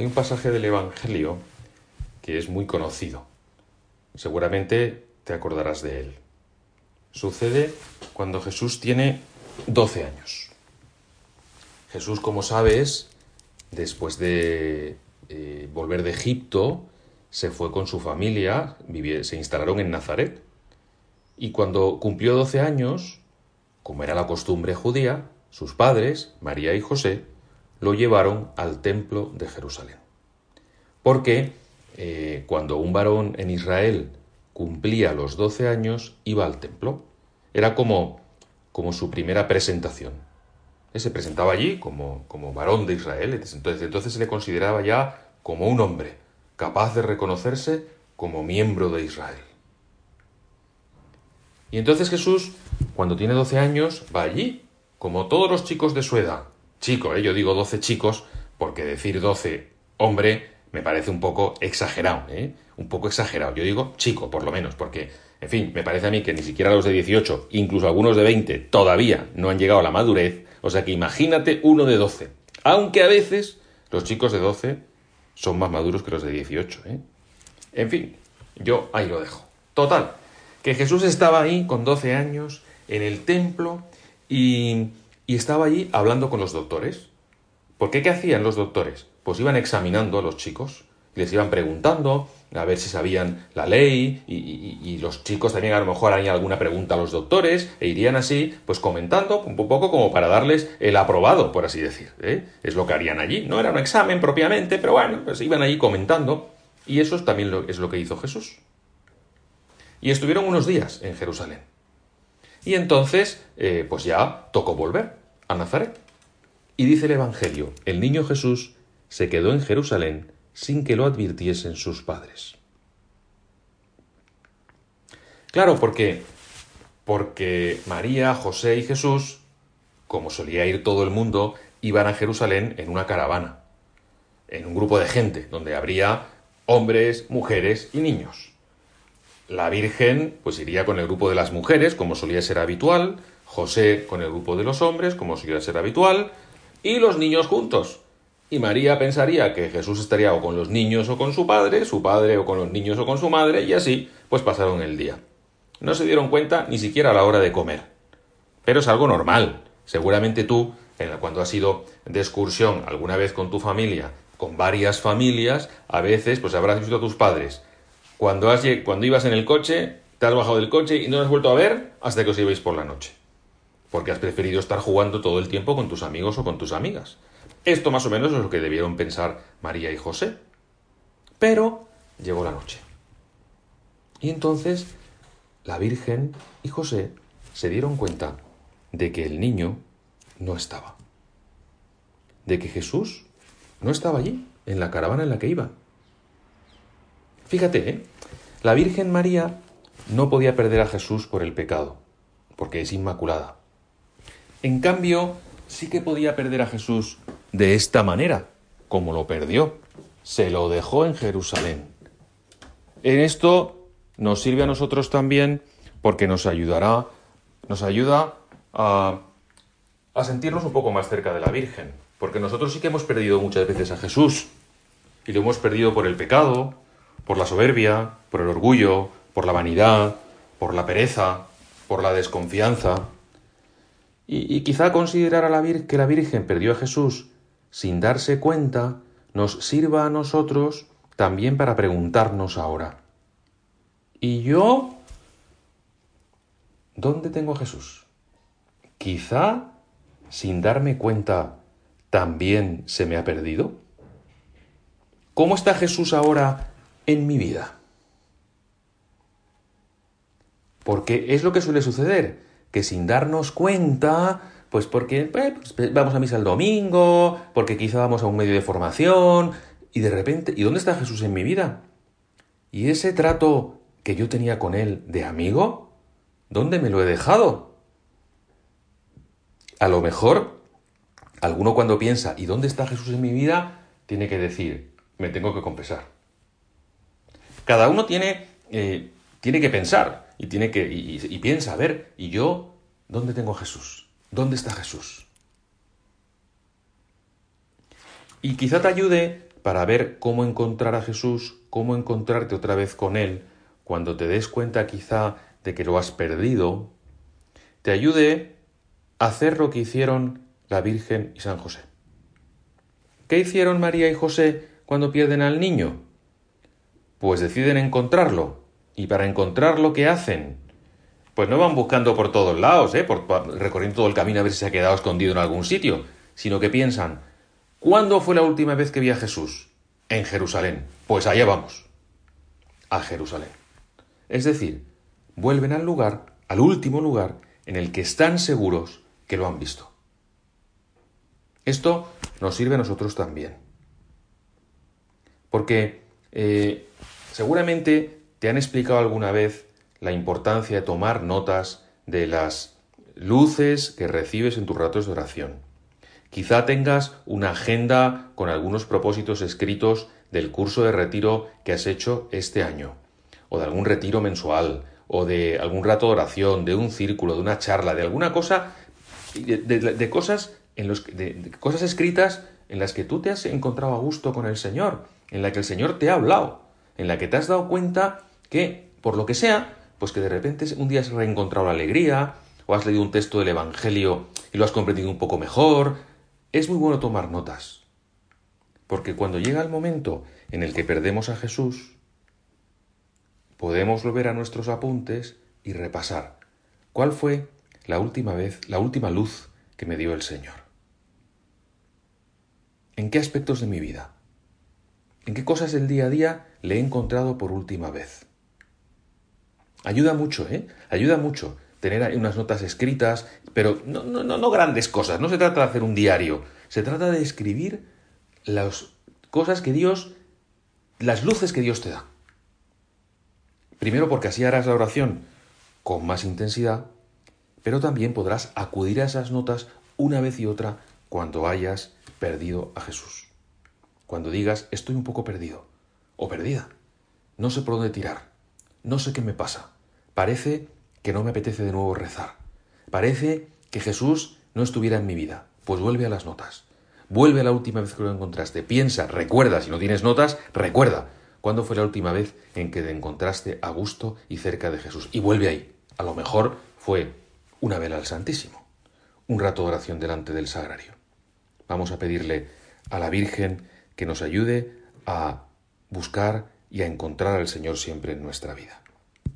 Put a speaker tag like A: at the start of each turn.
A: Hay un pasaje del Evangelio que es muy conocido. Seguramente te acordarás de él. Sucede cuando Jesús tiene 12 años. Jesús, como sabes, después de eh, volver de Egipto, se fue con su familia, se instalaron en Nazaret. Y cuando cumplió 12 años, como era la costumbre judía, sus padres, María y José, lo llevaron al templo de Jerusalén. Porque eh, cuando un varón en Israel cumplía los 12 años, iba al templo. Era como, como su primera presentación. Él se presentaba allí como, como varón de Israel, entonces, entonces se le consideraba ya como un hombre, capaz de reconocerse como miembro de Israel. Y entonces Jesús, cuando tiene 12 años, va allí, como todos los chicos de su edad. Chico, ¿eh? yo digo 12 chicos, porque decir 12 hombre me parece un poco exagerado, ¿eh? Un poco exagerado. Yo digo chico, por lo menos, porque, en fin, me parece a mí que ni siquiera los de 18, incluso algunos de 20, todavía no han llegado a la madurez. O sea que imagínate uno de 12. Aunque a veces los chicos de 12 son más maduros que los de 18, ¿eh? En fin, yo ahí lo dejo. Total, que Jesús estaba ahí con 12 años en el templo y, y estaba allí hablando con los doctores. ¿Por qué qué hacían los doctores? pues iban examinando a los chicos, les iban preguntando a ver si sabían la ley y, los chicos también a lo mejor harían alguna pregunta a los doctores e irían así, pues comentando un poco como para darles el aprobado, por así decir. ¿eh? Es lo que harían allí. No era un examen propiamente, pero bueno, pues iban allí comentando y eso también es lo que hizo Jesús. Y estuvieron unos días en Jerusalén. Y entonces, eh, pues ya tocó volver a Nazaret. Y dice el Evangelio, el niño Jesús se quedó en Jerusalén sin que lo advirtiesen sus padres. Claro, porque porque María, José y Jesús, como solía ir todo el mundo, iban a Jerusalén en una caravana, en un grupo de gente, donde habría hombres, mujeres y niños. La Virgen pues iría con el grupo de las mujeres, como solía ser habitual, José con el grupo de los hombres, como solía ser habitual, y los niños juntos, y María pensaría que Jesús estaría o con los niños o con su padre, su padre o con los niños o con su madre, y así, pues pasaron el día. No se dieron cuenta ni siquiera a la hora de comer. Pero es algo normal. Seguramente tú, cuando has ido de excursión alguna vez con tu familia, con varias familias, a veces pues habrás visto a tus padres. Cuando, has, cuando ibas en el coche, te has bajado del coche y no has vuelto a ver hasta que os ibais por la noche. Porque has preferido estar jugando todo el tiempo con tus amigos o con tus amigas. Esto más o menos es lo que debieron pensar María y José. Pero llegó la noche. Y entonces la Virgen y José se dieron cuenta de que el niño no estaba. De que Jesús no estaba allí, en la caravana en la que iba. Fíjate, ¿eh? la Virgen María no podía perder a Jesús por el pecado, porque es inmaculada. En cambio, sí que podía perder a Jesús de esta manera, como lo perdió. Se lo dejó en Jerusalén. En esto nos sirve a nosotros también porque nos ayudará, nos ayuda a, sentirnos un poco más cerca de la Virgen. Porque nosotros sí que hemos perdido muchas veces a Jesús. Y lo hemos perdido por el pecado, por la soberbia, por el orgullo, por la vanidad, por la pereza, por la desconfianza. Y, quizá considerar a la que la Virgen perdió a Jesús sin darse cuenta nos sirva a nosotros también para preguntarnos ahora. ¿Y yo? ¿Dónde tengo a Jesús? Quizá, sin darme cuenta, también se me ha perdido. ¿Cómo está Jesús ahora en mi vida? Porque es lo que suele suceder que sin darnos cuenta, pues porque eh, pues vamos a misa el domingo, porque quizá vamos a un medio de formación, y de repente, ¿y dónde está Jesús en mi vida? ¿Y ese trato que yo tenía con él de amigo? ¿Dónde me lo he dejado? A lo mejor, alguno cuando piensa, ¿y dónde está Jesús en mi vida? Tiene que decir, me tengo que confesar. Cada uno tiene, eh, tiene que pensar, y tiene que y, piensa, a ver, ¿y yo dónde tengo a Jesús? ¿Dónde está Jesús? Y quizá te ayude para ver cómo encontrar a Jesús, cómo encontrarte otra vez con Él, cuando te des cuenta quizá de que lo has perdido, te ayude a hacer lo que hicieron la Virgen y San José. ¿Qué hicieron María y José cuando pierden al niño? Pues deciden encontrarlo. Y para encontrarlo, ¿qué hacen? Pues no van buscando por todos lados, ¿eh? por, recorriendo todo el camino a ver si se ha quedado escondido en algún sitio, sino que piensan, ¿cuándo fue la última vez que vi a Jesús? En Jerusalén. Pues allá vamos. A Jerusalén. Es decir, vuelven al lugar, al último lugar, en el que están seguros que lo han visto. Esto nos sirve a nosotros también. Porque eh, seguramente te han explicado alguna vez la importancia de tomar notas de las luces que recibes en tus ratos de oración. Quizá tengas una agenda con algunos propósitos escritos del curso de retiro que has hecho este año, o de algún retiro mensual, o de algún rato de oración, de un círculo, de una charla, de alguna cosa, de, cosas, en los, cosas escritas en las que tú te has encontrado a gusto con el Señor, en la que el Señor te ha hablado, en la que te has dado cuenta que, por lo que sea, pues que de repente un día has reencontrado la alegría, o has leído un texto del Evangelio y lo has comprendido un poco mejor. Es muy bueno tomar notas. Porque cuando llega el momento en el que perdemos a Jesús, podemos volver a nuestros apuntes y repasar cuál fue la última vez, la última luz que me dio el Señor. ¿En qué aspectos de mi vida? ¿En qué cosas del día a día le he encontrado por última vez? Ayuda mucho, ¿eh? Ayuda mucho tener unas notas escritas, pero no, no, no, grandes cosas, no se trata de hacer un diario, se trata de escribir las cosas que Dios, las luces que Dios te da. Primero porque así harás la oración con más intensidad, pero también podrás acudir a esas notas una vez y otra cuando hayas perdido a Jesús. Cuando digas, estoy un poco perdido o perdida, no sé por dónde tirar, no sé qué me pasa. Parece que no me apetece de nuevo rezar. Parece que Jesús no estuviera en mi vida. Pues vuelve a las notas. Vuelve a la última vez que lo encontraste. Piensa, recuerda, si no tienes notas, recuerda. ¿Cuándo fue la última vez en que te encontraste a gusto y cerca de Jesús? Y vuelve ahí. A lo mejor fue una vela al Santísimo, un rato de oración delante del sagrario. Vamos a pedirle a la Virgen que nos ayude a buscar y a encontrar al Señor siempre en nuestra vida.